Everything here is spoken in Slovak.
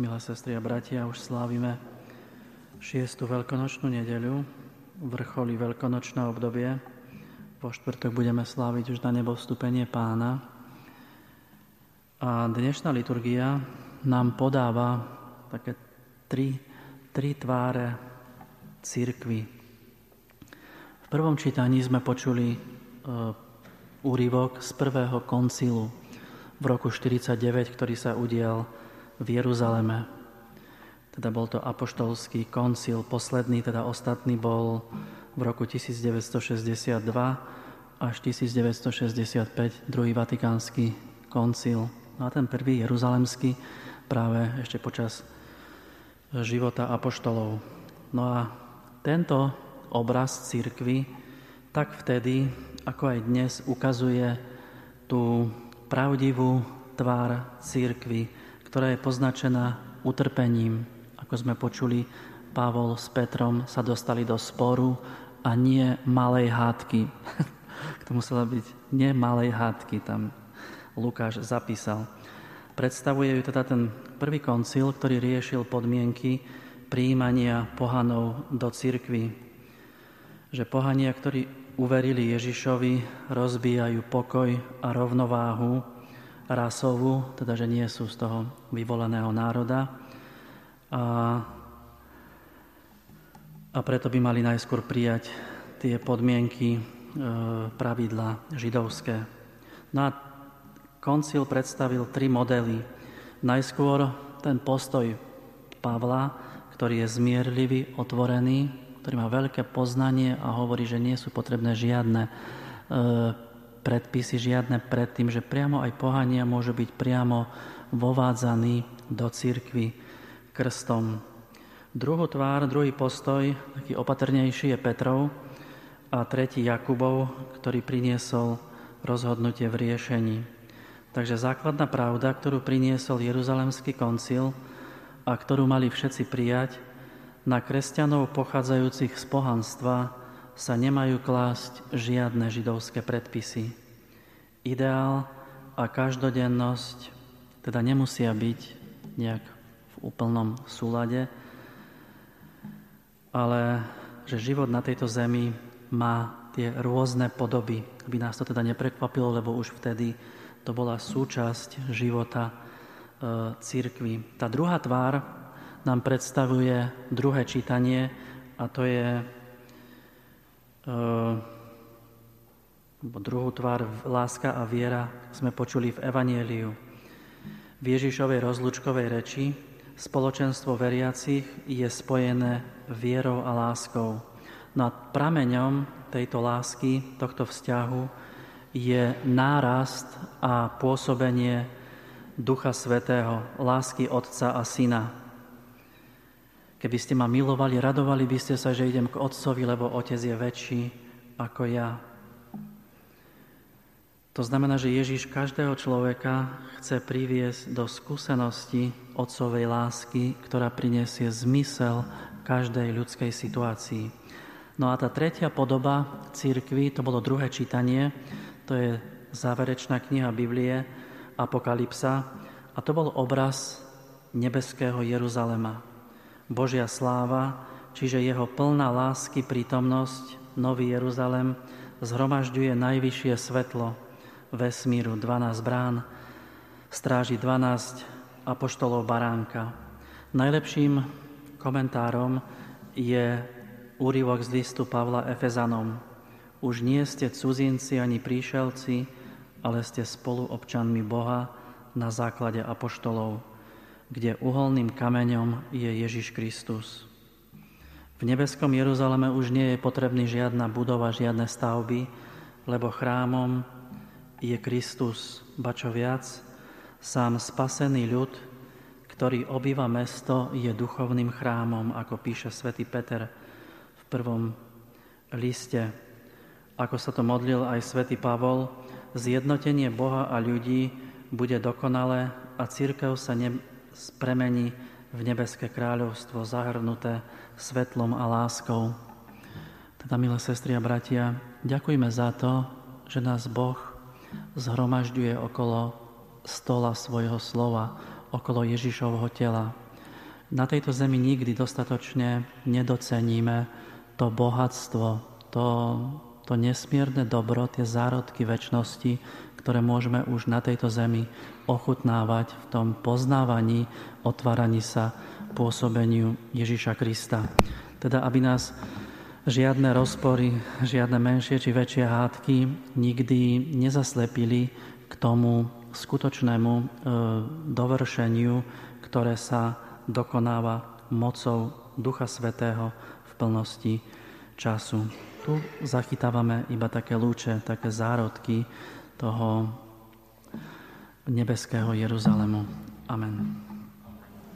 Milé sestry a bratia, už slávime šiestu veľkonočnú nedeľu, vrcholí veľkonočné obdobie. Po štvrtok budeme sláviť už na nebo vstupenie pána. A dnešná liturgia nám podáva také tri, tri tváre církvy. V prvom čítaní sme počuli e, úryvok z prvého koncilu v roku 49, ktorý sa udial v Jeruzaleme. Teda bol to apoštolský koncil, posledný, teda ostatný bol v roku 1962 až 1965, druhý vatikánsky koncil. No a ten prvý jeruzalemský práve ešte počas života apoštolov. No a tento obraz církvy tak vtedy, ako aj dnes, ukazuje tú pravdivú tvár církvy, ktorá je poznačená utrpením. Ako sme počuli, Pavol s Petrom sa dostali do sporu a nie malej hádky. to musela byť nie malej hádky, tam Lukáš zapísal. Predstavuje ju teda ten prvý koncil, ktorý riešil podmienky príjmania pohanov do cirkvy. Že pohania, ktorí uverili Ježišovi, rozbijajú pokoj a rovnováhu rasovú, teda že nie sú z toho vyvoleného národa. A, a preto by mali najskôr prijať tie podmienky, e, pravidla židovské. No koncil predstavil tri modely. Najskôr ten postoj Pavla, ktorý je zmierlivý, otvorený, ktorý má veľké poznanie a hovorí, že nie sú potrebné žiadne e, predpisy žiadne predtým, že priamo aj pohania môžu byť priamo vovádzaní do církvy krstom. Druhú tvár, druhý postoj, taký opatrnejší je Petrov a tretí Jakubov, ktorý priniesol rozhodnutie v riešení. Takže základná pravda, ktorú priniesol Jeruzalemský koncil a ktorú mali všetci prijať, na kresťanov pochádzajúcich z pohanstva sa nemajú klásť žiadne židovské predpisy. Ideál a každodennosť teda nemusia byť nejak v úplnom súlade, ale že život na tejto zemi má tie rôzne podoby, aby nás to teda neprekvapilo, lebo už vtedy to bola súčasť života e, církvy. Tá druhá tvár nám predstavuje druhé čítanie a to je druhú tvár láska a viera sme počuli v Evanieliu. V Ježišovej rozlučkovej reči spoločenstvo veriacich je spojené vierou a láskou. No a prameňom tejto lásky, tohto vzťahu je nárast a pôsobenie Ducha Svetého, lásky Otca a Syna. Keby ste ma milovali, radovali by ste sa, že idem k Otcovi, lebo Otec je väčší ako ja. To znamená, že Ježíš každého človeka chce priviesť do skúsenosti Otcovej lásky, ktorá prinesie zmysel každej ľudskej situácii. No a tá tretia podoba církvy, to bolo druhé čítanie, to je záverečná kniha Biblie, Apokalypsa, a to bol obraz nebeského Jeruzalema. Božia sláva, čiže jeho plná lásky prítomnosť, Nový Jeruzalem, zhromažďuje najvyššie svetlo vesmíru, 12 brán, stráži 12 apoštolov baránka. Najlepším komentárom je úryvok z listu Pavla Efezanom. Už nie ste cudzinci ani príšelci, ale ste spoluobčanmi Boha na základe apoštolov kde uholným kameňom je Ježiš Kristus. V nebeskom Jeruzaleme už nie je potrebný žiadna budova, žiadne stavby, lebo chrámom je Kristus, ba čo viac, sám spasený ľud, ktorý obýva mesto, je duchovným chrámom, ako píše svätý Peter v prvom liste. Ako sa to modlil aj svätý Pavol, zjednotenie Boha a ľudí bude dokonalé a církev sa ne, spremení v nebeské kráľovstvo zahrnuté svetlom a láskou. Teda, milé sestry a bratia, ďakujme za to, že nás Boh zhromažďuje okolo stola svojho slova, okolo Ježišovho tela. na tejto zemi nikdy dostatočne nedoceníme to bohatstvo, to, to nesmierne dobro, tie zárodky väčšnosti, ktoré môžeme už na tejto zemi ochutnávať v tom poznávaní, otváraní sa pôsobeniu Ježíša Krista. Teda, aby nás žiadne rozpory, žiadne menšie či väčšie hádky nikdy nezaslepili k tomu skutočnému e, dovršeniu, ktoré sa dokonáva mocou Ducha Svetého v plnosti času. Tu zachytávame iba také lúče, také zárodky toho nebeského Jeruzalemu. Amen.